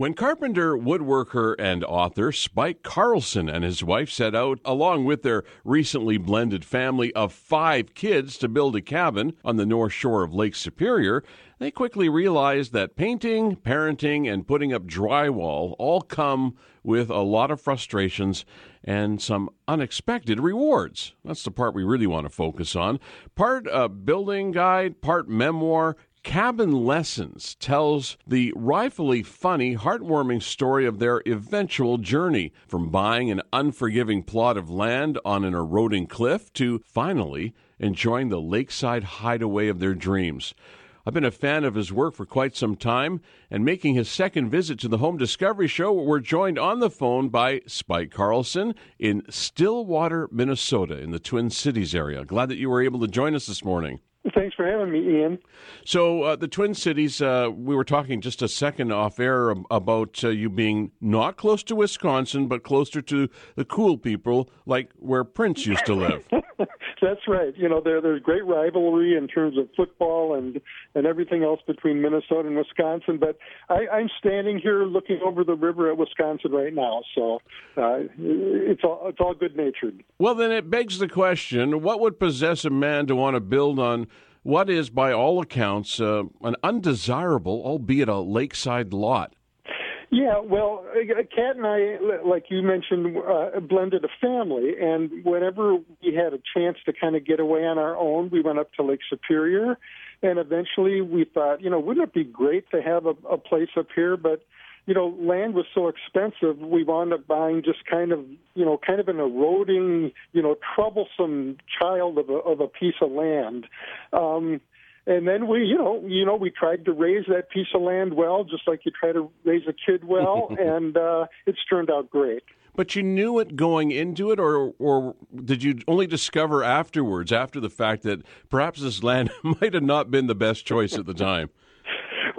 When carpenter, woodworker, and author Spike Carlsen and his wife set out, along with their recently blended family of five kids, to build a cabin on the north shore of Lake Superior, they quickly realized that painting, parenting, and putting up drywall all come with a lot of frustrations and some unexpected rewards. That's the part we really want to focus on. Part a building guide, part memoir, Cabin Lessons tells the riflefully funny, heartwarming story of their eventual journey from buying an unforgiving plot of land on an eroding cliff to finally enjoying the lakeside hideaway of their dreams. I've been a fan of his work for quite some time, and making his second visit to the Home Discovery Show, we're joined on the phone by Spike Carlsen in Stillwater, Minnesota, in the Twin Cities area. Glad that you were able to join us this morning. Thanks for having me, Ian. So, uh, the Twin Cities, uh, we were talking just a second off air about uh, you being not close to Wisconsin, but closer to the cool people, like where Prince used to live. That's right. You know, there, there's great rivalry in terms of football and and everything else between Minnesota and Wisconsin. But I, I'm standing here looking over the river at Wisconsin right now, so uh, it's all it's all good natured. Well, then it begs the question: What would possess a man to want to build on? What is, by all accounts, uh, an undesirable, albeit a lakeside lot? Yeah, well, Kat and I, like you mentioned, uh, blended a family, and whenever we had a chance to kind of get away on our own, we went up to Lake Superior, and eventually we thought, you know, wouldn't it be great to have a, a place up here? But you know, land was so expensive, we wound up buying just kind of, you know, kind of an eroding, you know, troublesome child of a, of a piece of land. Um, and then we, you know, you know, we tried to raise that piece of land well, just like you try to raise a kid well, and uh, it's turned out great. But you knew it going into it, or or did you only discover afterwards, after the fact, that perhaps this land might have not been the best choice at the time?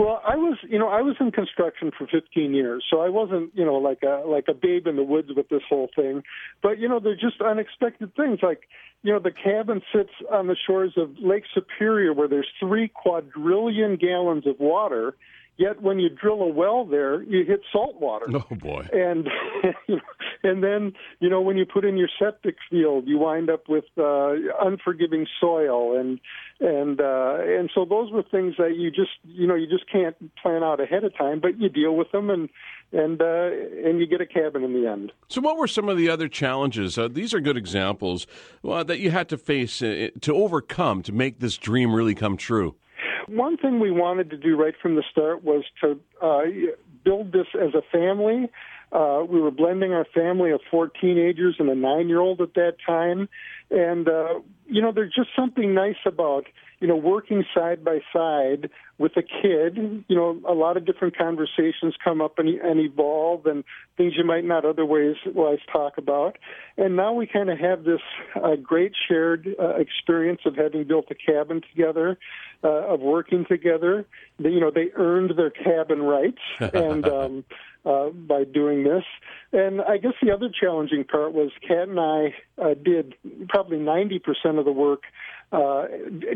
Well, I was, you know, I was in construction for 15 years, so I wasn't, you know, like a like a babe in the woods with this whole thing. But you know, they're just unexpected things. Like, you know, the cabin sits on the shores of Lake Superior, where there's three quadrillion gallons of water, Yet when you drill a well there, you hit salt water. Oh boy! And and then you know when you put in your septic field, you wind up with uh, unforgiving soil, and and uh, and so those were things that you just you know you just can't plan out ahead of time, but you deal with them and and uh, and you get a cabin in the end. So, what were some of the other challenges? Uh, these are good examples uh, that you had to face uh, to overcome to make this dream really come true. One thing we wanted to do right from the start was to uh, build this as a family. Uh, we were blending our family of four teenagers and a nine year old at that time. And, uh, you know, there's just something nice about, you know, working side by side with a kid. You know, a lot of different conversations come up and, and evolve and things you might not otherwise talk about. And now we kind of have this uh, great shared uh, experience of having built a cabin together, uh, of working together. They, you know, they earned their cabin rights. And, um, uh, by doing this. And I guess the other challenging part was Kat and I uh, did probably 90% of the work uh,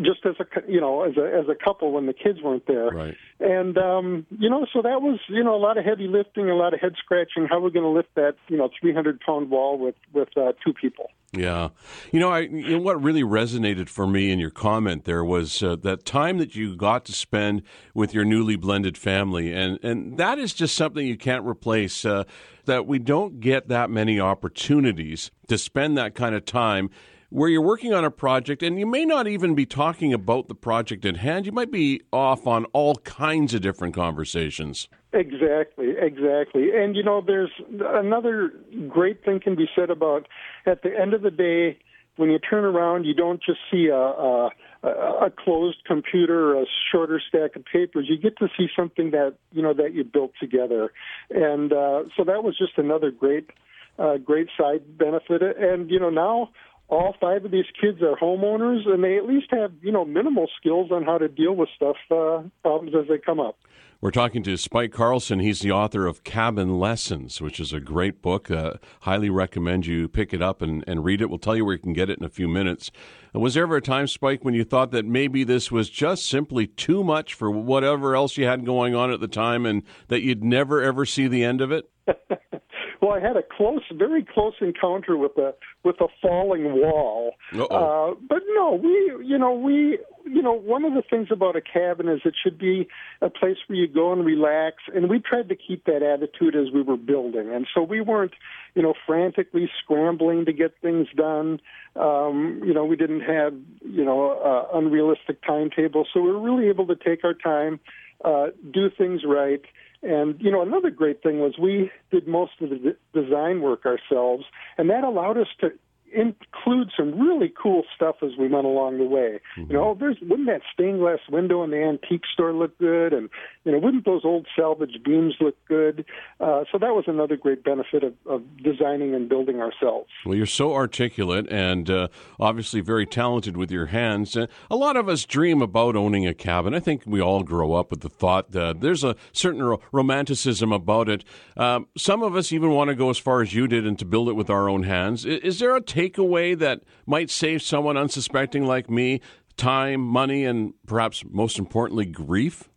just as a you know as a as a couple when the kids weren't there. Right. And um, you know, so that was you know a lot of heavy lifting, a lot of head scratching. How are we're going to lift that you know 300 pound wall with with uh, two people. Yeah, you know, I you know, what really resonated for me in your comment there was uh, that time that you got to spend with your newly blended family, and and that is just something you can't replace. Uh, that we don't get that many opportunities to spend that kind of time where you're working on a project and you may not even be talking about the project at hand. You might be off on all kinds of different conversations. Exactly, exactly. And you know, there's another great thing can be said about at the end of the day, when you turn around, you don't just see a, a a closed computer a shorter stack of papers. You get to see something that you know that you built together, and uh, so that was just another great, uh, great side benefit. And you know now all five of these kids are homeowners, and they at least have you know minimal skills on how to deal with stuff uh, problems as they come up. We're talking to Spike Carlsen. He's the author of Cabin Lessons, which is a great book. Uh, highly recommend you pick it up and, and read it. We'll tell you where you can get it in a few minutes. Uh, was there ever a time, Spike, when you thought that maybe this was just simply too much for whatever else you had going on at the time and that you'd never, ever see the end of it? Well, I had a close, very close encounter with a with a falling wall. Uh, but no, we, you know, we, you know, one of the things about a cabin is it should be a place where you go and relax. And we tried to keep that attitude as we were building, and so we weren't, you know, frantically scrambling to get things done. Um, you know, we didn't have, you know, uh, unrealistic timetables, so we were really able to take our time, uh, do things right and you know, another great thing was we did most of the design work ourselves, and that allowed us to include some really cool stuff as we went along the way. Mm-hmm. You know, there's wouldn't that stained glass window in the antique store look good, and you know, wouldn't those old salvage beams look good? Uh, so that was another great benefit of, of, designing and building ourselves. Well, you're so articulate and uh, obviously very talented with your hands. Uh, a lot of us dream about owning a cabin. I think we all grow up with the thought that there's a certain ro- romanticism about it. Um, some of us even want to go as far as you did and to build it with our own hands. Is, is there a takeaway that might save someone unsuspecting like me time, money, and perhaps most importantly, grief?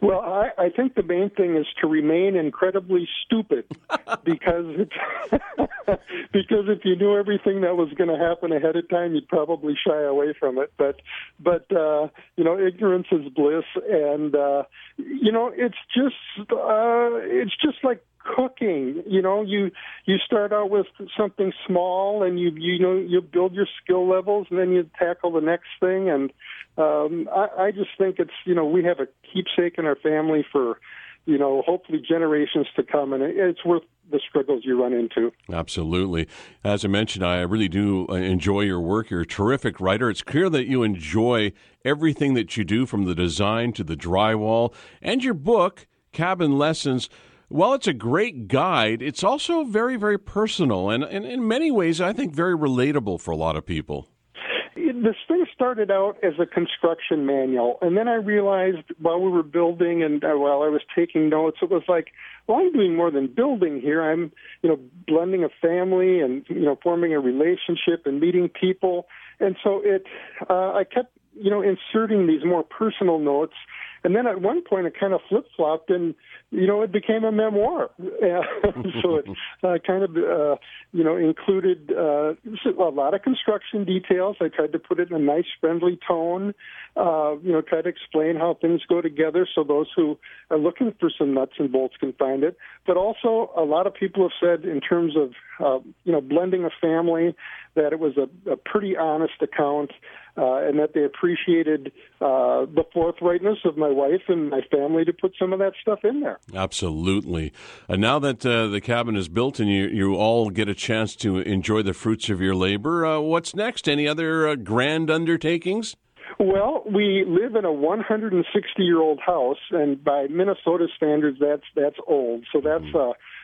Well, I, I think the main thing is to remain incredibly stupid because it's because if you knew everything that was going to happen ahead of time, you'd probably shy away from it. But but uh, you know, ignorance is bliss, and uh, you know, it's just uh, it's just like cooking you know you you start out with something small and you you know you build your skill levels and then you tackle the next thing and um i i just think it's you know we have a keepsake in our family for you know hopefully generations to come and it's worth the struggles you run into. Absolutely. As I mentioned, I really do uh, enjoy your work. You're a terrific writer. It's clear that you enjoy everything that you do from the design to the drywall. And your book, Cabin Lessons, while it's a great guide, it's also very, very personal and, and in many ways, I think, very relatable for a lot of people. This thing started out as a construction manual, and then I realized while we were building and uh, while I was taking notes, it was like, well, I'm doing more than building here. I'm, you know, blending a family and you know, forming a relationship and meeting people, and so it. Uh, I kept, you know, inserting these more personal notes and then at one point, it kind of flip flopped, and you know, it became a memoir. so it uh, kind of, uh, you know, included uh, a lot of construction details. I tried to put it in a nice, friendly tone. Uh, you know, try to explain how things go together, so those who are looking for some nuts and bolts can find it. But also, a lot of people have said, in terms of, uh, you know, blending a family, that it was a, a pretty honest account uh, and that they appreciated uh, the forthrightness of my wife and my family to put some of that stuff in there. Absolutely. And now that uh, the cabin is built and you, you all get a chance to enjoy the fruits of your labor, uh, what's next? Any other uh, grand undertakings? Well, we live in a 160 year old house, and by Minnesota standards, that's that's old. So that's mm-hmm.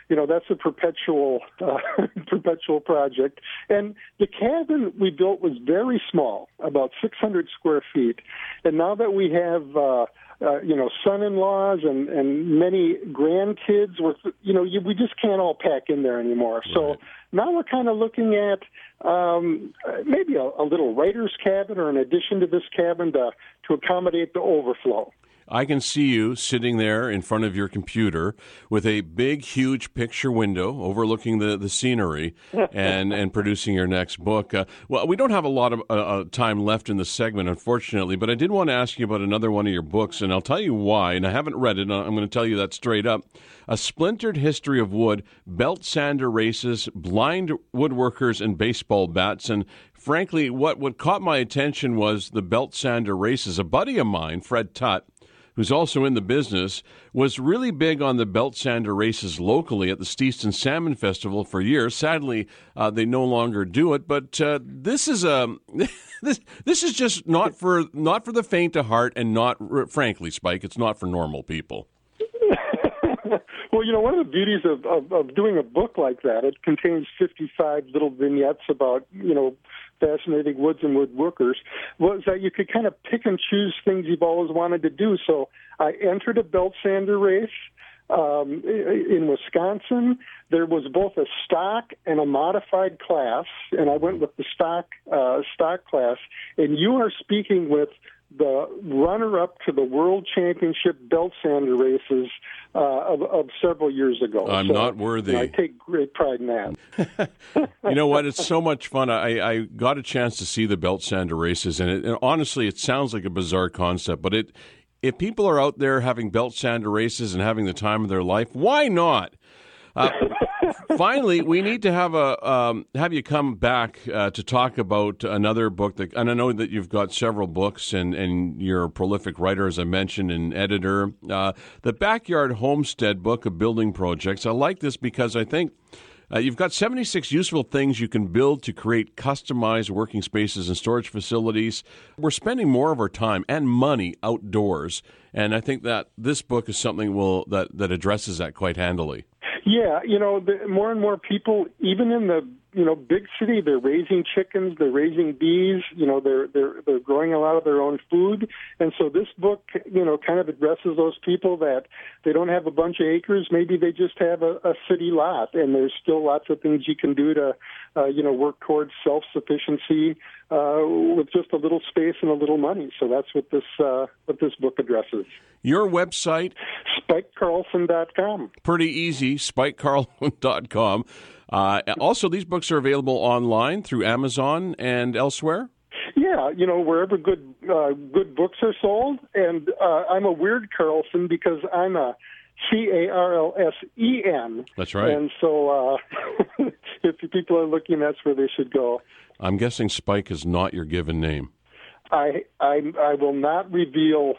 You know that's a perpetual uh, perpetual project. And the cabin we built was very small, about 600 square feet. And now that we have uh, uh, you know, son-in-laws and and many grandkids. With you know, you, we just can't all pack in there anymore. Right. So now we're kind of looking at um, maybe a, a little writer's cabin or an addition to this cabin to to accommodate the overflow. I can see you sitting there in front of your computer with a big, huge picture window overlooking the, the scenery and, and producing your next book. Uh, well, we don't have a lot of uh, uh, time left in the segment, unfortunately, but I did want to ask you about another one of your books, and I'll tell you why. And I haven't read it, I'm going to tell you that straight up. A Splintered History of Wood, Belt Sander Races, Blind Woodworkers, and Baseball Bats. And frankly, what, what caught my attention was the Belt Sander Races. A buddy of mine, Fred Tutt, who's also in the business, was really big on the belt sander races locally at the Steveston Salmon Festival for years. Sadly, uh, they no longer do it. But uh, this is a this this is just not for not for the faint of heart, and not frankly, Spike, it's not for normal people. well, you know, one of the beauties of, of, of doing a book like that, it contains 55 little vignettes about, you know, fascinating woods and woodworkers, was that you could kind of pick and choose things you've always wanted to do. So I entered a belt sander race um, in Wisconsin. There was both a stock and a modified class, and I went with the stock uh, stock class. And you are speaking with the runner-up to the World Championship belt sander races uh, of, of, several years ago. I'm so, not worthy. You know, I take great pride in that. you know what? It's so much fun. I, I, got a chance to see the belt sander races, and, it, and honestly, it sounds like a bizarre concept, but it if people are out there having belt sander races and having the time of their life, why not? Uh, finally, we need to have a um, have you come back uh, to talk about another book that, and I know that you've got several books and and you're a prolific writer, as I mentioned, and editor. Uh, the Backyard Homestead book of building projects. I like this because I think uh, you've got 76 useful things you can build to create customized working spaces and storage facilities. We're spending more of our time and money outdoors, and I think that this book is something will that that addresses that quite handily. Yeah, you know, the, more and more people, even in the you know big city, they're raising chickens, they're raising bees. You know, they're they're they're growing a lot of their own food, and so this book, you know, kind of addresses those people that they don't have a bunch of acres. Maybe they just have a, a city lot, and there's still lots of things you can do to, uh, you know, work towards self sufficiency uh, with just a little space and a little money. So that's what this uh, what this book addresses. Your website, SpikeCarlsen.com. Pretty easy, SpikeCarlsen.com. Uh, also, these books are available online through Amazon and elsewhere. Yeah, you know wherever good uh, good books are sold, and uh, I'm a weird Carlsen because I'm a C A R L S E N. That's right. And so, uh, if people are looking, that's where they should go. I'm guessing Spike is not your given name. I I, I will not reveal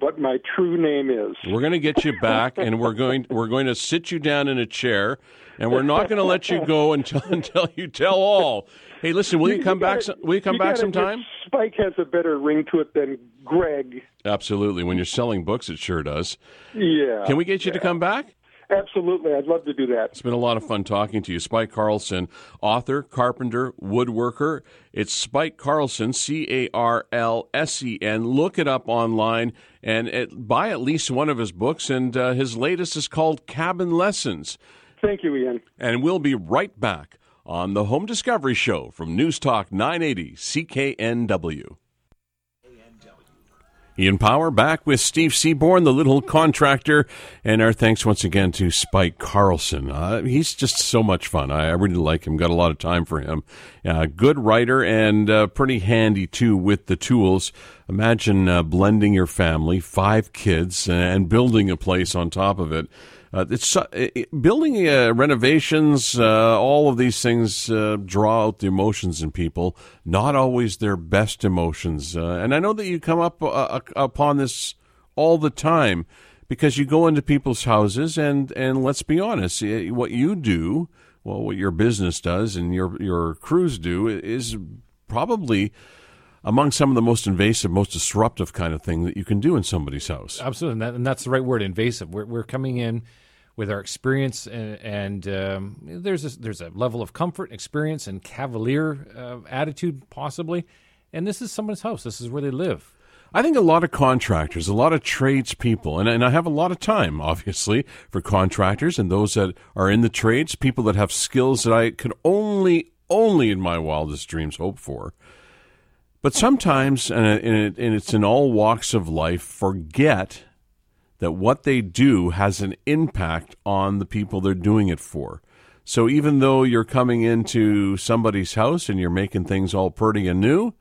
what my true name is. We're going to get you back, and we're going we're going to sit you down in a chair, and we're not going to let you go until until you tell all. Hey, listen, will you, you come you back? Gotta, will you come you back sometime? Spike has a better ring to it than Greg. Absolutely. When you're selling books, it sure does. Yeah. Can we get you yeah. to come back? Absolutely. I'd love to do that. It's been a lot of fun talking to you. Spike Carlsen, author, carpenter, woodworker. It's Spike Carlsen, C A R L S E N. Look it up online and buy at least one of his books. And uh, his latest is called Cabin Lessons. Thank you, Ian. And we'll be right back on the Home Discovery Show from News Talk 980 CKNW. Ian Power back with Steve Seaborn, the little contractor, and our thanks once again to Spike Carlsen. Uh, he's just so much fun. I, I, really like him. Got a lot of time for him. Uh, good writer and uh, pretty handy too with the tools. Imagine uh, blending your family, five kids, and building a place on top of it. Uh, it's uh, building uh, renovations. Uh, all of these things uh, draw out the emotions in people. Not always their best emotions, uh, and I know that you come up upon this all the time because you go into people's houses and and let's be honest, what you do, well, what your business does and your your crews do is probably among some of the most invasive, most disruptive kind of thing that you can do in somebody's house. Absolutely, and, that, and that's the right word, invasive. We're, we're coming in with our experience, and, and um, there's a, there's a level of comfort, experience, and cavalier uh, attitude possibly. And this is someone's house. This is where they live. I think a lot of contractors, a lot of tradespeople, and, and I have a lot of time, obviously, for contractors and those that are in the trades, people that have skills that I could only, only in my wildest dreams hope for. But sometimes, and it's in all walks of life, forget that what they do has an impact on the people they're doing it for. So even though you're coming into somebody's house and you're making things all pretty and new,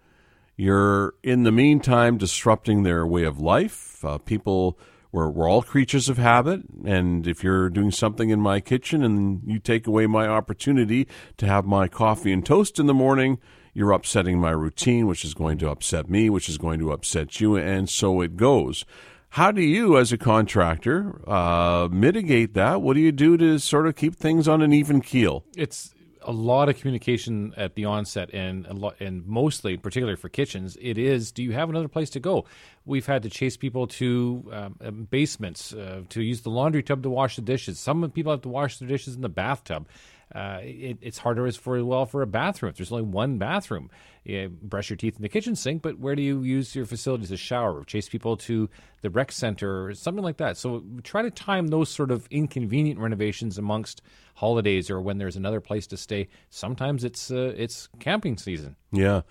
you're in the meantime disrupting their way of life. Uh, people, we're, we're all creatures of habit. And if you're doing something in my kitchen and you take away my opportunity to have my coffee and toast in the morning, you're upsetting my routine, which is going to upset me, which is going to upset you, and so it goes. How do you, as a contractor, uh, mitigate that? What do you do to sort of keep things on an even keel? It's a lot of communication at the onset, and a lot, and mostly, particularly for kitchens, it is: Do you have another place to go? We've had to chase people to um, um, basements uh, to use the laundry tub to wash the dishes. Some people have to wash their dishes in the bathtub. Uh, it, it's harder as for well for a bathroom. If there's only one bathroom, you brush your teeth in the kitchen sink, but where do you use your facilities? A shower, chase people to the rec center, or something like that. So try to time those sort of inconvenient renovations amongst holidays or when there's another place to stay. Sometimes it's uh, it's camping season. Yeah,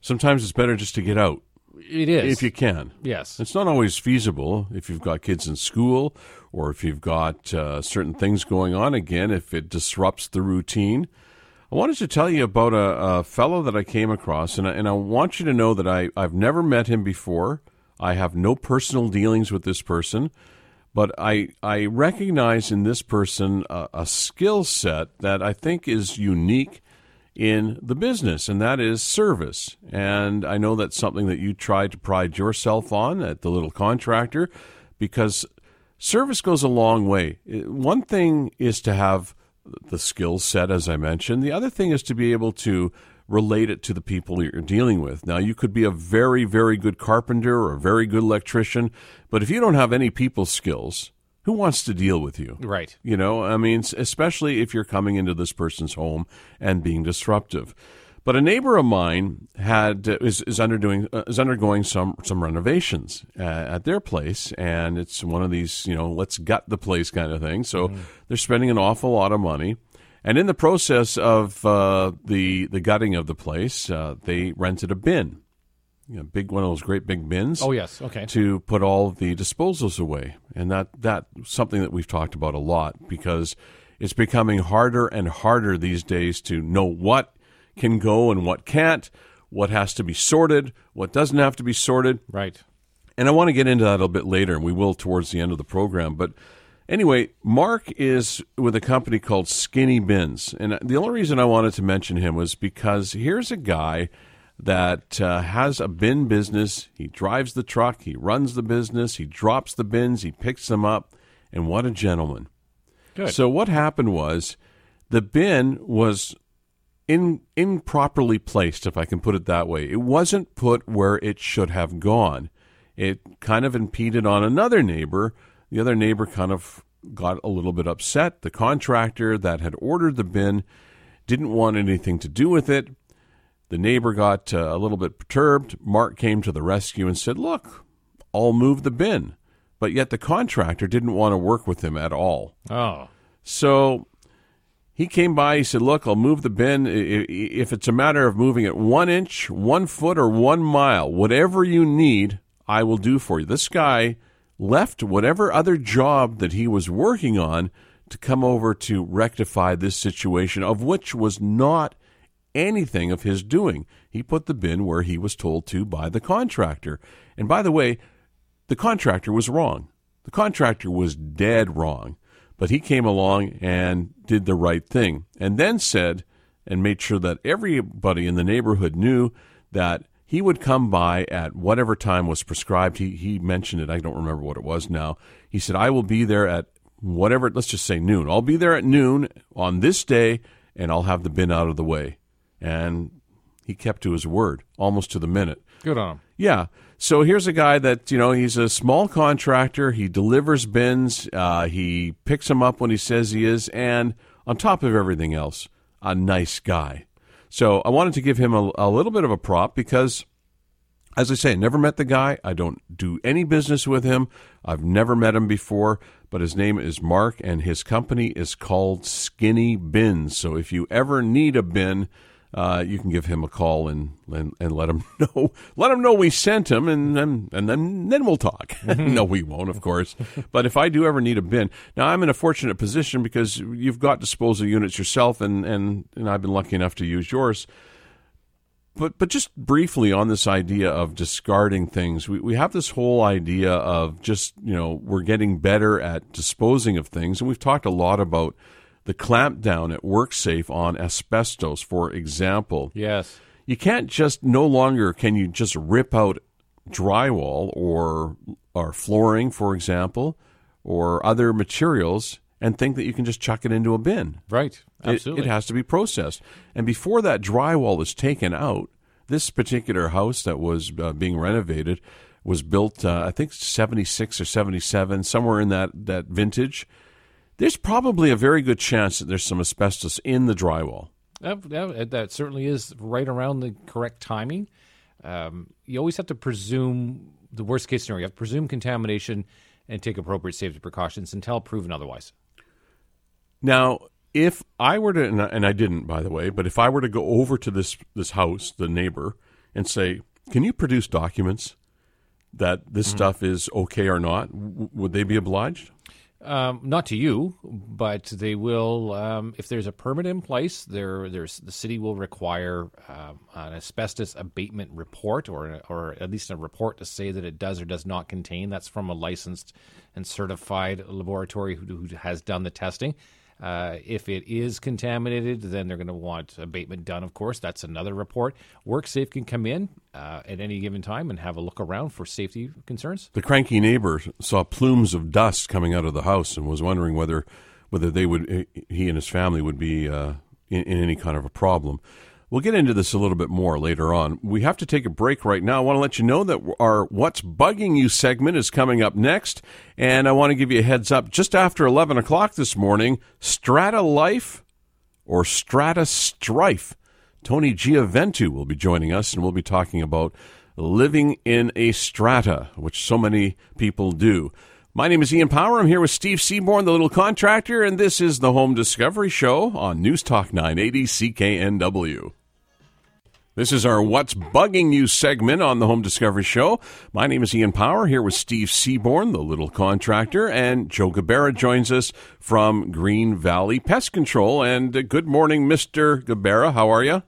sometimes it's better just to get out. It is if you can. Yes, it's not always feasible if you've got kids in school or if you've got uh, certain things going on. Again, if it disrupts the routine. I wanted to tell you about a, a fellow that I came across, and I, and I want you to know that I, I've never met him before. I have no personal dealings with this person, but I I recognize in this person a, a skill set that I think is unique in the business, and that is service. And I know that's something that you try to pride yourself on at the little contractor, because service goes a long way. One thing is to have the skill set, as I mentioned. The other thing is to be able to relate it to the people you're dealing with. Now, you could be a very, very good carpenter or a very good electrician, but if you don't have any people skills, who wants to deal with you? Right. You know, I mean, especially if you're coming into this person's home and being disruptive. But a neighbor of mine had uh, is, is undergoing uh, is undergoing some some renovations uh, at their place, and it's one of these you know let's gut the place kind of thing. So mm. they're spending an awful lot of money, and in the process of uh, the the gutting of the place, uh, they rented a bin, you know, big one of those great big bins. Oh yes, okay. To put all the disposals away, and that that something that we've talked about a lot because it's becoming harder and harder these days to know what can go and what can't, what has to be sorted, what doesn't have to be sorted. Right. And I want to get into that a little bit later, and we will towards the end of the program. But anyway, Mark is with a company called Skinny Bins. And the only reason I wanted to mention him was because here's a guy that uh, has a bin business. He drives the truck, he runs the business, he drops the bins, he picks them up. And what a gentleman. Good. So, what happened was the bin was in, improperly placed, if I can put it that way. It wasn't put where it should have gone. It kind of impeded on another neighbor. The other neighbor kind of got a little bit upset. The contractor that had ordered the bin didn't want anything to do with it. The neighbor got uh, a little bit perturbed. Mark came to the rescue and said, Look, I'll move the bin. But yet the contractor didn't want to work with him at all. Oh. So he came by. He said, "Look, I'll move the bin. If it's a matter of moving it one inch, one foot, or one mile, whatever you need, I will do for you." This guy left whatever other job that he was working on to come over to rectify this situation, of which was not anything of his doing. He put the bin where he was told to by the contractor. And by the way, the contractor was wrong. The contractor was dead wrong. But he came along and did the right thing and then said and made sure that everybody in the neighborhood knew that he would come by at whatever time was prescribed. He, he mentioned it. I don't remember what it was now. He said, I will be there at whatever, let's just say noon. I'll be there at noon on this day and I'll have the bin out of the way. And he kept to his word almost to the minute. Good on him. Yeah. So here's a guy that you know he's a small contractor. He delivers bins. Uh, he picks them up when he says he is, and on top of everything else, a nice guy. So I wanted to give him a, a little bit of a prop because, as I say, I never met the guy. I don't do any business with him. I've never met him before. But his name is Mark, and his company is called Skinny Bins. So if you ever need a bin uh, you can give him a call and, and, and let him know let him know we sent him and then and then then we'll talk. Mm-hmm. no, we won't, of course. But if I do ever need a bin, now I'm in a fortunate position because you've got disposal units yourself, and and and I've been lucky enough to use yours. But but just briefly on this idea of discarding things, we, we have this whole idea of just you know we're getting better at disposing of things, and we've talked a lot about the clampdown at WorkSafe on asbestos, for example. Yes. You can't just no longer can you just rip out drywall or or flooring, for example, or other materials and think that you can just chuck it into a bin. Right. It- Absolutely. It, has to be processed. And before that drywall is taken out, this particular house that was uh, being renovated was built, uh, I think, 76 or 77, somewhere in that, that vintage. There's probably a very good chance that there's some asbestos in the drywall. That, that, certainly is right around the correct timing. Um, you always have to presume the worst case scenario. You have to presume contamination and take appropriate safety precautions until proven otherwise. Now, if I were to, and I, and I didn't, by the way, but if I were to go over to this this house, the neighbor, and say, "Can you produce documents that this stuff is okay or not?" W- would they be obliged? Um, not to you, but they will. Um, if there's a permit in place, there, there's the city will require um, an asbestos abatement report, or or at least a report to say that it does or does not contain. That's from a licensed and certified laboratory who, who has done the testing. Uh, if it is contaminated, then they're going to want abatement done. Of course, that's another report. WorkSafe can come in uh, at any given time and have a look around for safety concerns. The cranky neighbor saw plumes of dust coming out of the house and was wondering whether whether they would he and his family would be uh, in, in any kind of a problem. We'll get into this a little bit more later on. We have to take a break right now. I want to let you know that our What's Bugging You segment is coming up next. And I want to give you a heads up just after 11 o'clock this morning Strata Life or Strata Strife. Tony Giaventu will be joining us, and we'll be talking about living in a strata, which so many people do. My name is Ian Power. I'm here with Steve Seaborn, the little contractor, and this is the Home Discovery Show on News Talk 980 CKNW. This is our What's Bugging You segment on the Home Discovery Show. My name is Ian Power, here with Steve Seaborn, the little contractor, and Joe Gabera joins us from Green Valley Pest Control. And uh, good morning, Mr. Gabera. How are you?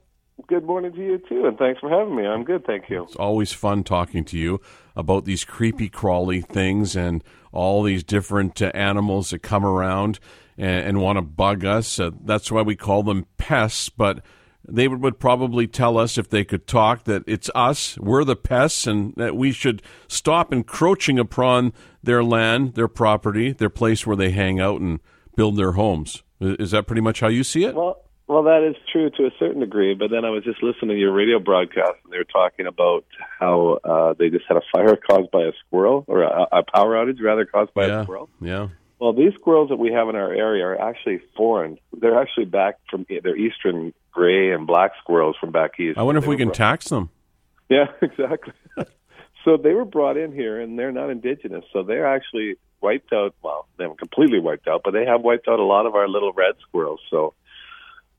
Good morning to you too, and thanks for having me. I'm good, thank you. It's always fun talking to you about these creepy crawly things and all these different uh, animals that come around and, and want to bug us. Uh, that's why we call them pests, but they would, probably tell us if they could talk that it's us, we're the pests, and that we should stop encroaching upon their land, their property, their place where they hang out and build their homes. Is that pretty much how you see it? Well, well, that is true to a certain degree. But then I was just listening to your radio broadcast, and they were talking about how uh, they just had a fire caused by a squirrel, or a, a power outage rather caused by yeah, a squirrel. yeah. Well, these squirrels that we have in our area are actually foreign. They're actually back from they're eastern gray and black squirrels from back east. I wonder if we can brought- tax them. Yeah, exactly. so they were brought in here, and they're not indigenous. So they're actually wiped out. Well, they haven't completely wiped out, but they have wiped out a lot of our little red squirrels. So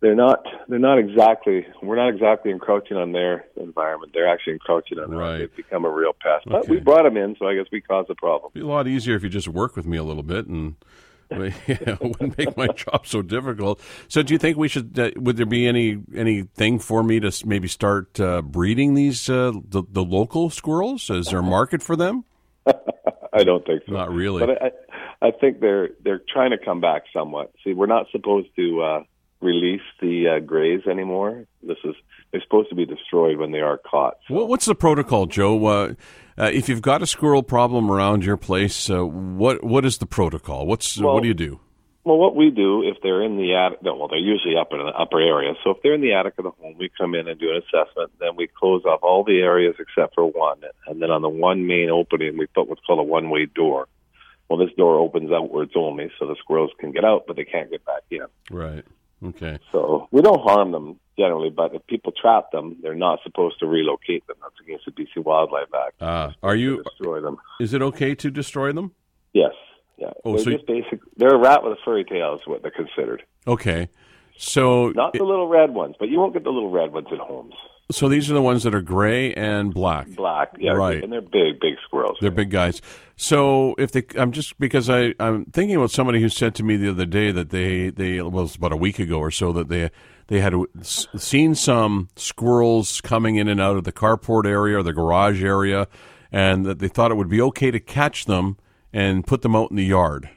they're not. They're not exactly. We're not exactly encroaching on their environment. They're actually encroaching on ours. Right. They've become a real pest. But Okay. we brought them in, so I guess we caused the problem. It'd be a lot easier if you just work with me a little bit and it wouldn't make my job so difficult. So, do you think we should? Uh, would there be any anything for me to maybe start uh, breeding these uh, the the local squirrels? Is there a market for them? I don't think so. Not really. But I, I think they're they're trying to come back somewhat. See, we're not supposed to uh, release the uh, grays anymore. This is they're supposed to be destroyed when they are caught. What, what's the protocol, Joe? Uh, uh, if you've got a squirrel problem around your place, uh, what what is the protocol? What's Well- what do you do? Well, what we do if they're in the attic, no, well, they're usually up in the upper area. So if they're in the attic of the home, we come in and do an assessment. Then we close off all the areas except for one, and then on the one main opening, we put what's called a one-way door. Well, this door opens outwards only, so the squirrels can get out, but they can't get back in. Right. Okay. So we don't harm them generally, but if people trap them, they're not supposed to relocate them. That's against the BC Wildlife Act. Uh, are you? destroy them? Is it okay to destroy them? Yes. Yeah. Oh, they're so just basic. They're a rat with a furry tail is what they're considered. Okay. So Not the little red ones, but you won't get the little red ones at homes. So these are the ones that are gray and black. Black, yeah, Right. and they're big, big squirrels. They're big guys. So if they, I'm just because I I'm thinking about somebody who said to me the other day that they they well, it was about a week ago or so that they they had seen some squirrels coming in and out of the carport area or the garage area, and that they thought it would be okay to catch them and put them out in the yard.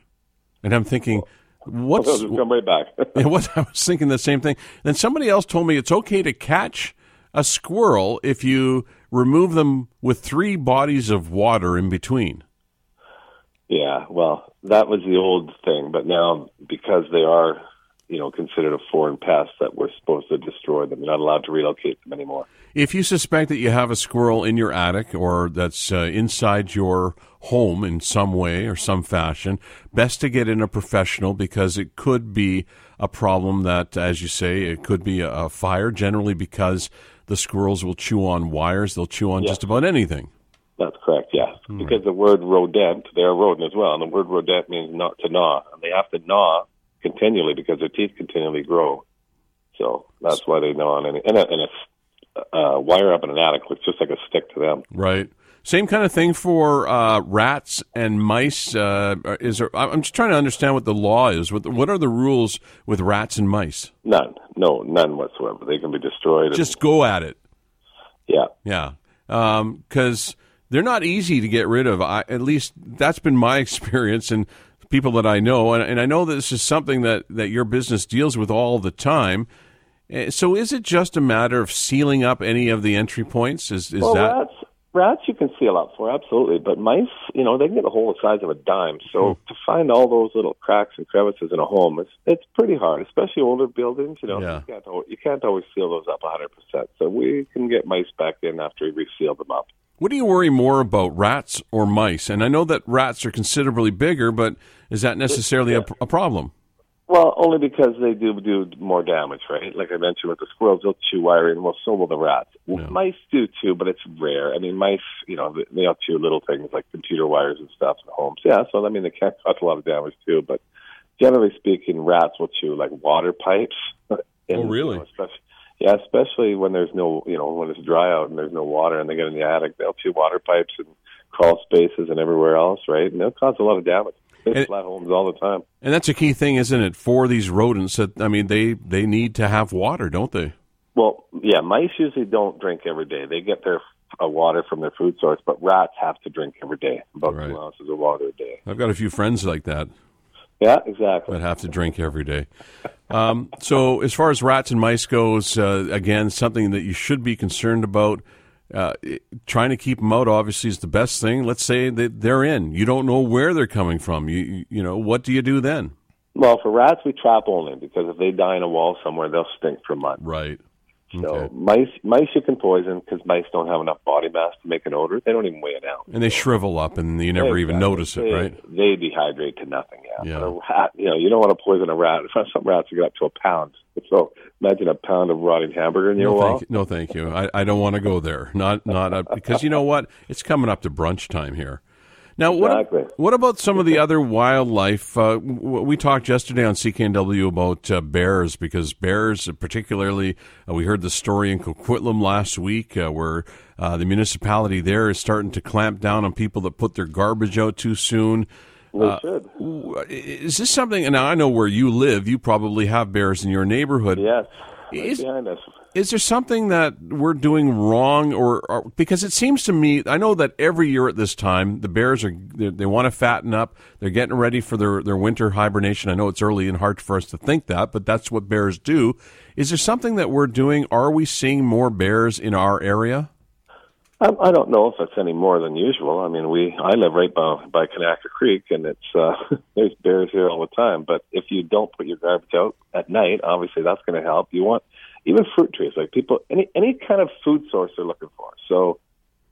And I'm thinking, what's They'll come right back. was, I was thinking the same thing. Then somebody else told me it's okay to catch a squirrel if you remove them with three bodies of water in between. Yeah, well, that was the old thing, but now because they are, you know, considered a foreign pest that we're supposed to destroy them, you're not allowed to relocate them anymore. If you suspect that you have a squirrel in your attic or that's uh, inside your home in some way or some fashion, best to get in a professional because it could be a problem that, as you say, it could be a, a fire. Generally, because the squirrels will chew on wires, they'll chew on Yes. just about anything. That's correct, yeah. Because the word rodent, they're a rodent as well, and the word rodent means not to gnaw, and they have to gnaw continually because their teeth continually grow. So that's why they gnaw on any, and a, and a uh, wire up in an attic looks just like a stick to them. Right. Same kind of thing for uh, rats and mice. Uh, is there? I'm just trying to understand what the law is. What, what are the rules with rats and mice? None, no, none whatsoever. They can be destroyed. and- Just go at it. yeah, Yeah, because they're not easy to get rid of. I, at least that's been my experience and people that I know, and, and I know this is something that that your business deals with all the time. Eh, So, is it just a matter of sealing up any of the entry points? Is is well, that rats, rats you can seal up for absolutely, but mice, you know, they can get a hole the size of a dime. So Hmm. to find all those little cracks and crevices in a home, it's it's pretty hard, especially older buildings. You know, Yeah. you can't you can't always seal those up 100. percent So we can get mice back in after we seal them up. What do you worry more about, rats or mice? And I know that rats are considerably bigger, but is that necessarily a, a problem? Well, only because they do do more damage, right? Like I mentioned with the squirrels, they'll chew wiring. Well, so will the rats. Well, Yeah. Mice do too, but it's rare. I mean, mice, you know, they- they'll chew little things like computer wires and stuff in homes. Yeah, so I mean, they can cause a lot of damage too. But generally speaking, rats will chew like water pipes. And, Oh, really? You know, especially, yeah, especially when there's no, you know, when it's dry out and there's no water, and they get in the attic, they'll chew water pipes and crawl spaces and everywhere else, right? And they'll cause a lot of damage. They And- homes all the time. And that's a key thing, isn't it, for these rodents? That I mean, they they need to have water, don't they? Well, yeah, mice usually don't drink every day. They get their uh, water from their food source, but rats have to drink every day, about Right. two ounces of water a day. I've got a few friends like that Yeah, exactly. that have to drink every day. Um, so, as far as rats and mice goes, uh, again, something that you should be concerned about. Uh, trying to keep them out obviously is the best thing. Let's say that they're in. You don't know where they're coming from. You you- you know what do you do then? Well, for rats, we trap only because if they die in a wall somewhere, they'll stink for months. Right. So Okay. mice, mice you can poison because mice don't have enough body mass to make an odor. They don't even weigh an ounce. And they shrivel up, and you never even Exactly. notice it, They- right? They dehydrate to nothing. Yeah. Yeah. But a rat, you know, you don't want to poison a rat. Some rats get up to a pound. So imagine a pound of rotting hamburger in your No, wall. thank you. No, thank you. I, I don't want to go there. Not not uh, because you know what? It's coming up to brunch time here. Now, what Exactly. what about some of the other wildlife? Uh, we talked yesterday on CKNW about uh, bears because bears, uh, particularly, uh, we heard the story in Coquitlam last week uh, where uh, the municipality there is starting to clamp down on people that put their garbage out too soon. They should. Is this something? And I know where you live. You probably have bears in your neighborhood. Yes. Right Is- behind us. Is there something that we're doing wrong, or, or because it seems to me, I know that every year at this time the bears are they, want to fatten up. They're getting ready for their their winter hibernation. I know it's early and hard for us to think that, but that's what bears do. Is there something that we're doing? Are we seeing more bears in our area? I, I don't know if it's any more than usual. I mean, we I live right by by Kanaka Creek, and it's uh, there's bears here all the time. But if you don't put your garbage out at night, obviously that's going to help. You want even fruit trees, like people any any kind of food source they're looking for. So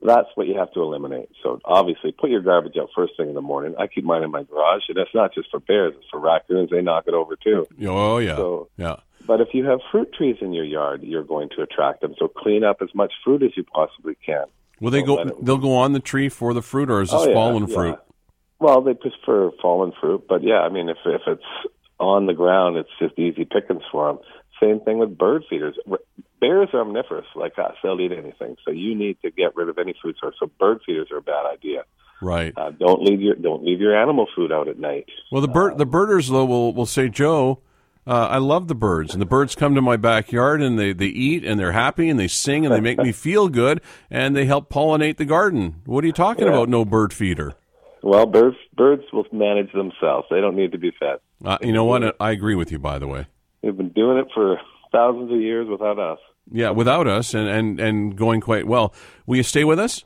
that's what you have to eliminate. So obviously, put your garbage out first thing in the morning. I keep mine in my garage, and that's not just for bears; it's for raccoons. They knock it over too. Oh yeah, So- yeah. But if you have fruit trees in your yard, you're going to attract them. So clean up as much fruit as you possibly can. Will they Don't go? They'll go on the tree for the fruit, or is this Oh, yeah, fallen yeah. fruit? Well, they prefer fallen fruit, but yeah, I mean, if if it's on the ground, it's just easy pickings for them. Same thing with bird feeders. Bears are omnivorous like us; they'll eat anything. So you need to get rid of any food source. So bird feeders are a bad idea. Right. Uh, don't leave your don't leave your animal food out at night. Well, the bird, the birders though will will say, Joe, uh, I love the birds, and the birds come to my backyard and they they eat and they're happy and they sing and they make me feel good and they help pollinate the garden. What are you talking Yeah. about? No bird feeder. Well, birds birds will manage themselves. They don't need to be fed. Uh, you know what? I agree with you. By the way, They've been doing it for thousands of years without us. yeah, without us and and and going quite well. Will you stay with us?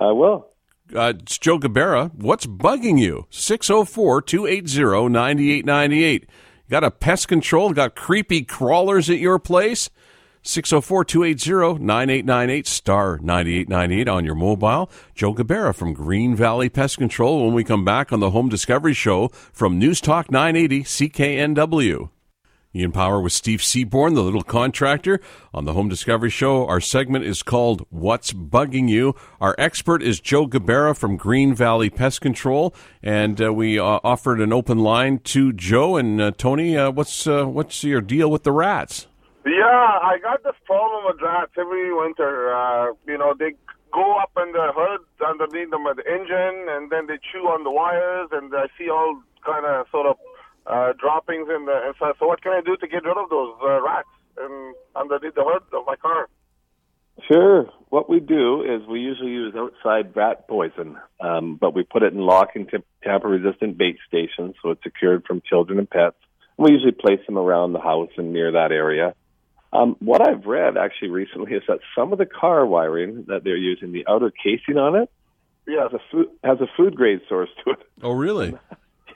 I will. Uh, it's Joe Gabera. What's bugging you? 604 280 9898. Got a pest control? Got creepy crawlers at your place? 604 280 9898 star 9898 on your mobile. Joe Gabera from Green Valley Pest Control when we come back on the Home Discovery Show from News Talk 980 CKNW. Ian Power with Steve Seaborn, the little contractor. On the Home Discovery Show, our segment is called What's Bugging You? Our expert is Joe Gabera from Green Valley Pest Control, and uh, we uh, offered an open line to Joe and uh, Tony. Uh, what's uh, what's your deal with the rats? Yeah, I got this problem with rats every winter. Uh, you know, they go up in the hood underneath them the engine, and then they chew on the wires, and I see all kind of sort of uh, droppings in the inside. So what can I do to get rid of those uh, rats in, underneath the hood of my car? Sure. What we do is we usually use outside rat poison, um, but we put it in lock and t- tamper resistant bait stations so it's secured from children and pets. And We usually place them around the house and near that area. Um, what I've read actually recently is that some of the car wiring that they're using, the outer casing on it, Yeah. has a food, has a food grade source to it. Oh, really?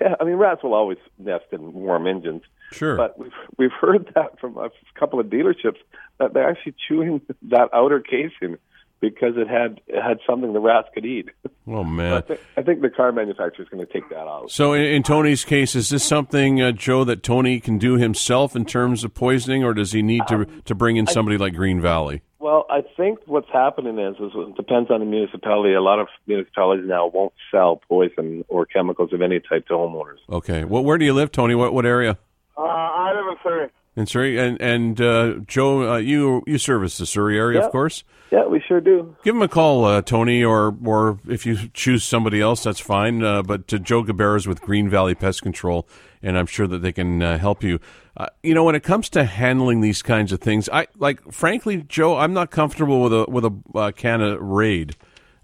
Yeah, I mean rats will always nest in warm engines, Sure. but we've we've heard that from a couple of dealerships that they're actually chewing that outer casing because it had it had something the rats could eat. oh, I man. think, I think the car manufacturer is going to take that out. So, in, in Tony's case, is this something, uh, Joe, that Tony can do himself in terms of poisoning, or does he need to to bring in somebody like Green Valley? Well, I think what's happening is, is it depends on the municipality. A lot of municipalities now won't sell poison or chemicals of any type to homeowners. Okay. Well, where do you live, Tony? What what area? Uh, I live in Surrey. In Surrey, and and uh, Joe, uh, you you service the Surrey area, Yeah. of course. Yeah, we sure do. Give him a call, uh, Tony, or or if you choose somebody else, that's fine. Uh, but to Joe Gabera's with Green Valley Pest Control, and I'm sure that they can uh, help you. Uh, you know, when it comes to handling these kinds of things, I like frankly, Joe, I'm not comfortable with a with a uh, can of Raid.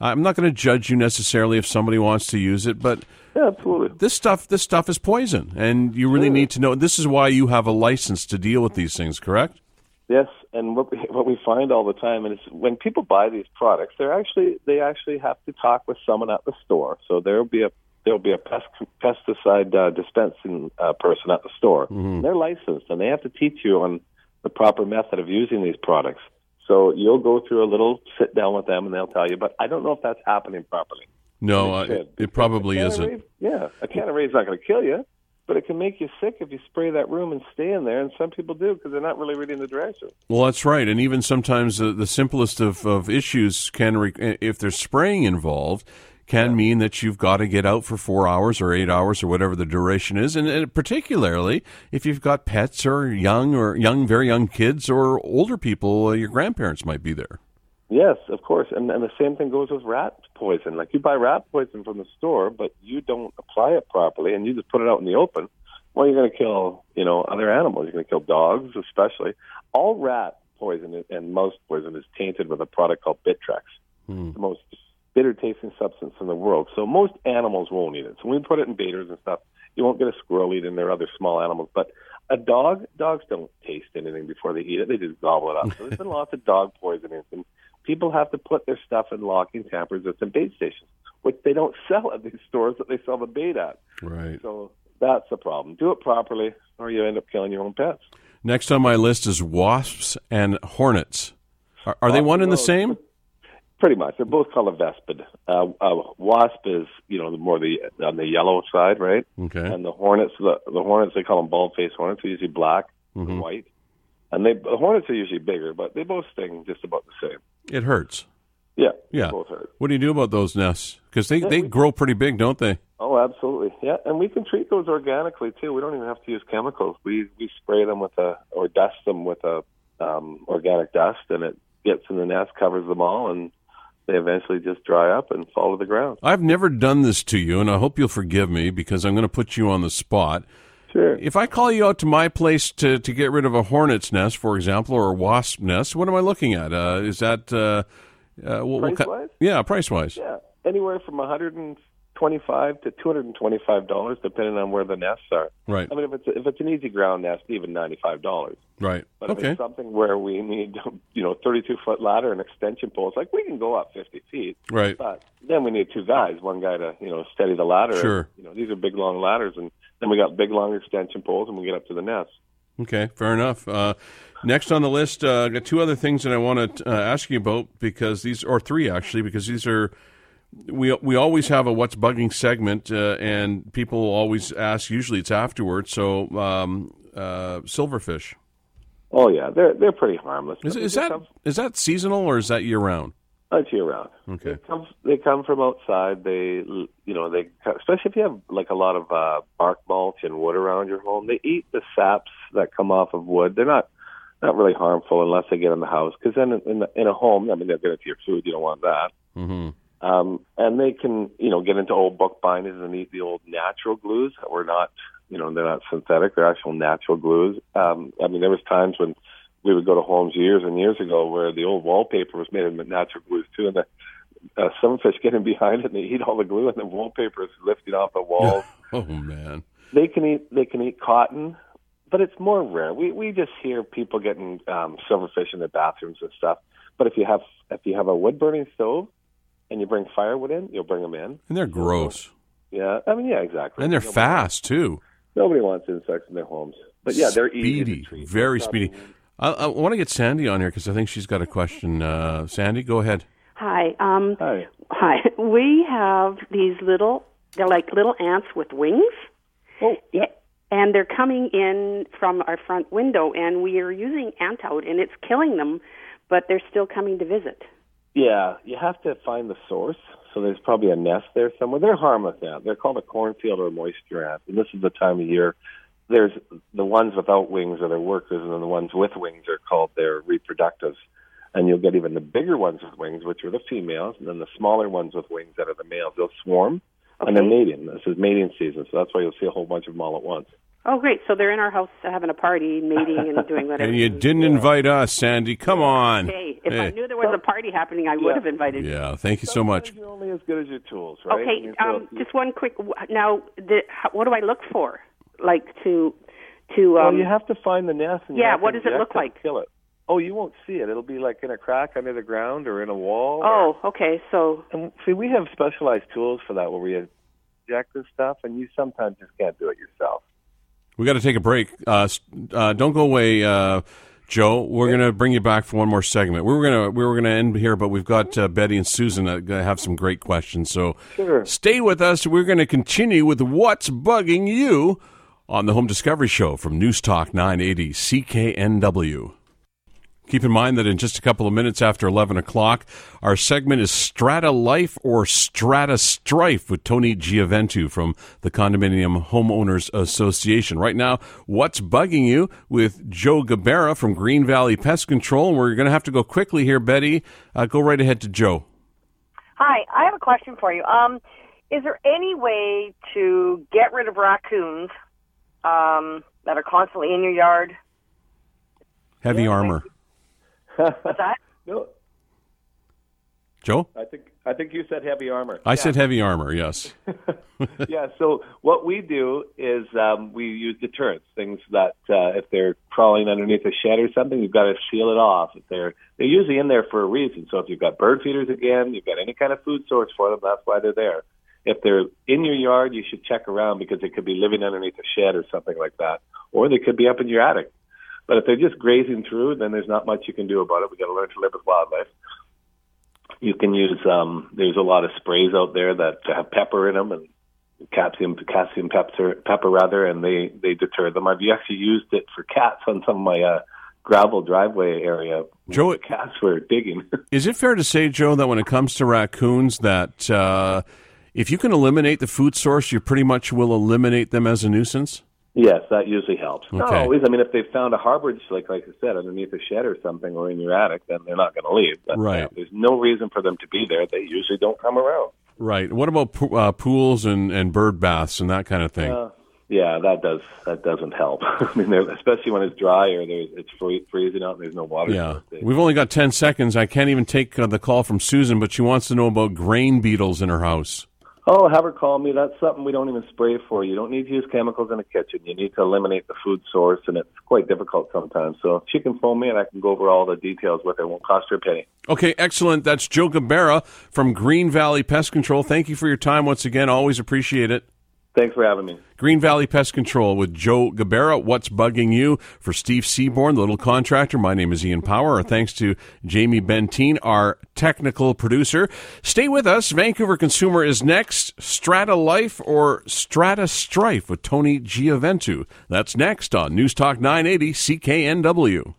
I'm not going to judge you necessarily if somebody wants to use it, but Yeah, absolutely. this stuff this stuff is poison, and you really need to know. This is why you have a license to deal with these things, correct? Yes, and what we, what we find all the time is when people buy these products, they're actually they actually have to talk with someone at the store. So there'll be a there'll be a pest, pesticide uh, dispensing uh, person at the store. They're licensed, and they have to teach you on the proper method of using these products. So you'll go through a little sit down with them, and they'll tell you. But I don't know if that's happening properly. No, It uh, it, it probably isn't. Raid- yeah, a can of Raid's not going to kill you, but it can make you sick if you spray that room and stay in there. And some people do because they're not really reading the directions. Well, that's right, and even sometimes the, the simplest of, of issues can, re- if there's spraying involved, can mean that you've got to get out for four hours or eight hours or whatever the duration is, and, and particularly if you've got pets or young or young, very young kids or older people, uh, your grandparents might be there. Yes, of course, and and the same thing goes with rat poison. Like you buy rat poison from the store, but you don't apply it properly, and you just put it out in the open. Well, you're going to kill, you know, other animals. You're going to kill dogs, especially. All rat poison and mouse poison is tainted with a product called Bitrex, hmm. the most bitter tasting substance in the world. So most animals won't eat it. So when we put it in baiters and stuff, you won't get a squirrel eating their other small animals. But a dog, dogs don't taste anything before they eat it. They just gobble it up. So there's been lots of dog poisonings, and people have to put their stuff in locking tampers at bait stations, which they don't sell at these stores that they sell the bait at. Right. So that's the problem. Do it properly, or you end up killing your own pets. Next on my list is wasps and hornets. Are, are they one and the same? Pretty much, they're both called a vespid. Uh, uh, wasp is, you know, the more the on the yellow side, right? Okay. And the hornets, the, the hornets, they call them bald-faced hornets. They're usually black Mm-hmm. and white, and they the hornets are usually bigger, but they both sting just about the same. It hurts. Yeah, Yeah. both hurt. What do you do about those nests? Because they, they we- grow pretty big, don't they? Oh, absolutely. Yeah, and we can treat those organically too. We don't even have to use chemicals. We we spray them with a or dust them with a um, organic dust, and it gets in the nest, covers them all, and they eventually just dry up and fall to the ground. I've never done this to you, and I hope you'll forgive me because I'm going to put you on the spot. Sure. If I call you out to my place to, to get rid of a hornet's nest, for example, or a wasp nest, what am I looking at? Uh, is that uh, uh, what, what Price-wise? Yeah, price wise. Yeah, anywhere from 150 twenty-five to two hundred and twenty-five dollars, depending on where the nests are. Right. I mean, if it's if it's an easy ground nest, even ninety-five dollars. Right. But if it's something where we need, you know, thirty-two foot ladder and extension poles, like we can go up fifty feet, Right. but then we need two guys, one guy to you know steady the ladder. Sure. You know, these are big long ladders, and then we got big long extension poles, and we get up to the nest. Okay, fair enough. Uh, next on the list, uh, I got two other things that I want to uh, ask you about because these, or three actually, because these are we we always have a what's bugging segment, uh, and people always ask. Usually, it's afterwards. So, um, uh, silverfish Oh yeah, they're they're pretty harmless. is, is that come- is that seasonal or is that year round? That's year round. Okay. They come, they come from outside. They, you know, they especially if you have like a lot of uh, bark mulch and wood around your home. They eat the saps that come off of wood. They're not not really harmful unless they get in the house. Because then in, in in a home, I mean, they'll get into your food. You don't want that. hmm Um, and they can, you know, get into old book bindings and eat the old natural glues that were not, you know, they're not synthetic. They're actual natural glues. Um, I mean, there was times when we would go to homes years and years ago where the old wallpaper was made of natural glues too, and the uh, some fish get in behind it and they eat all the glue, and the wallpaper is lifting off the walls. Oh man. they can eat they can eat cotton, but it's more rare. We we just hear people getting um, silverfish in their bathrooms and stuff. But if you have if you have a wood burning stove and you bring firewood in, you'll bring them in. And they're gross. Yeah, I mean, yeah, exactly. And they're Nobody- fast too. Nobody wants insects in their homes, but yeah, they're easy to speedy, treat. very It's speedy. I, I want to get Sandy on here because I think she's got a question. Uh, Sandy, go ahead. Hi. Um, Hi. hi. We have these little, they're like little ants with wings, Oh, yeah. and they're coming in from our front window, and we are using ant out, and it's killing them, but they're still coming to visit. Yeah, you have to find the source. So there's probably a nest there somewhere. They're harmless ant. They're called a cornfield or moisture ant, and this is the time of year. There's the ones without wings that are their workers, and then the ones with wings are called their reproductives. And you'll get even the bigger ones with wings, which are the females, and then the smaller ones with wings that are the males. They'll swarm, and they're mating. This is mating season, so that's why you'll see a whole bunch of them all at once. Oh, great. So they're in our house having a party, mating, and doing whatever. And you didn't invite us, Sandy. Come on. Hey, if I knew there was a party happening, I would have invited you. Yeah, thank you so much. You're only as good as your tools, right? Okay, um, just one quick. Now, the, what do I look for? Like to, to. well, Um, you have to find the nest. And Yeah, what does it look like? Kill it. Oh, you won't see it. It'll be like in a crack under the ground or in a wall. or- oh, okay. So And see, we have specialized tools for that where we eject this stuff, and you sometimes just can't do it yourself. We got to take a break. Uh, uh, don't go away, uh, Joe. We're going to bring you back for one more segment. We were going to we were going to end here, but we've got uh, Betty and Susan that to have some great questions. So Sure. stay with us. We're going to continue with what's bugging you on the Home Discovery Show from News Talk 980 CKNW. Keep in mind that in just a couple of minutes after 11 o'clock, our segment is Strata Life or Strata Strife with Tony Gioventu from the Condominium Homeowners Association. Right now, what's bugging you with Joe Gabera from Green Valley Pest Control? And we're going to have to go quickly here, Betty. Uh, go right ahead to Joe. Hi, I have a question for you. Um, is there any way to get rid of raccoons um, that are constantly in your yard? Heavy armor. What's that? No, Joe? I think I think you said heavy armor. I said heavy armor, yes. yeah. So what we do is um, we use deterrents, things that uh, if they're crawling underneath a shed or something, you've got to seal it off. If they're they're usually in there for a reason. So if you've got bird feeders again, you've got any kind of food source for them, that's why they're there. If they're in your yard, you should check around because they could be living underneath a shed or something like that, or they could be up in your attic. But if they're just grazing through, then there's not much you can do about it. We got to learn to live with wildlife. You can use um, there's a lot of sprays out there that have pepper in them and calcium calcium pepper pepper rather, and they they deter them. I've actually used it for cats on some of my uh, gravel driveway area. Joe- cats were digging. Is it fair to say, Joe, that when it comes to raccoons, that uh, if you can eliminate the food source, you pretty much will eliminate them as a nuisance? Yes, that usually helps. Not always. I mean, if they've found a harborage, like like I said, underneath a shed or something, or in your attic, then they're not going to leave. But, Right. uh, there's no reason for them to be there. They usually don't come around. Right. What about po- uh, pools and, and bird baths and that kind of thing? Uh, yeah, that does that doesn't help. I mean, especially when it's dry or there's it's free, freezing out and there's no water. yeah. We've only got 10 seconds. I can't even take uh, the call from Susan, but she wants to know about grain beetles in her house. Oh, have her call me. That's something we don't even spray for. You don't need to use chemicals in the kitchen. You need to eliminate the food source, and it's quite difficult sometimes. So she can phone me, and I can go over all the details with her. It won't cost her a penny. Okay, excellent. That's Joe Gabera from Green Valley Pest Control. Thank you for your time once again. Always appreciate it. Thanks for having me. Green Valley Pest Control with Joe Gabera. What's bugging you? For Steve Seaborn, the little contractor. My name is Ian Power. Our thanks to Jamie Benteen, our technical producer. Stay with us. Vancouver Consumer is next. Strata Life or Strata Strife with Tony Gioventu. That's next on News Talk 980 CKNW.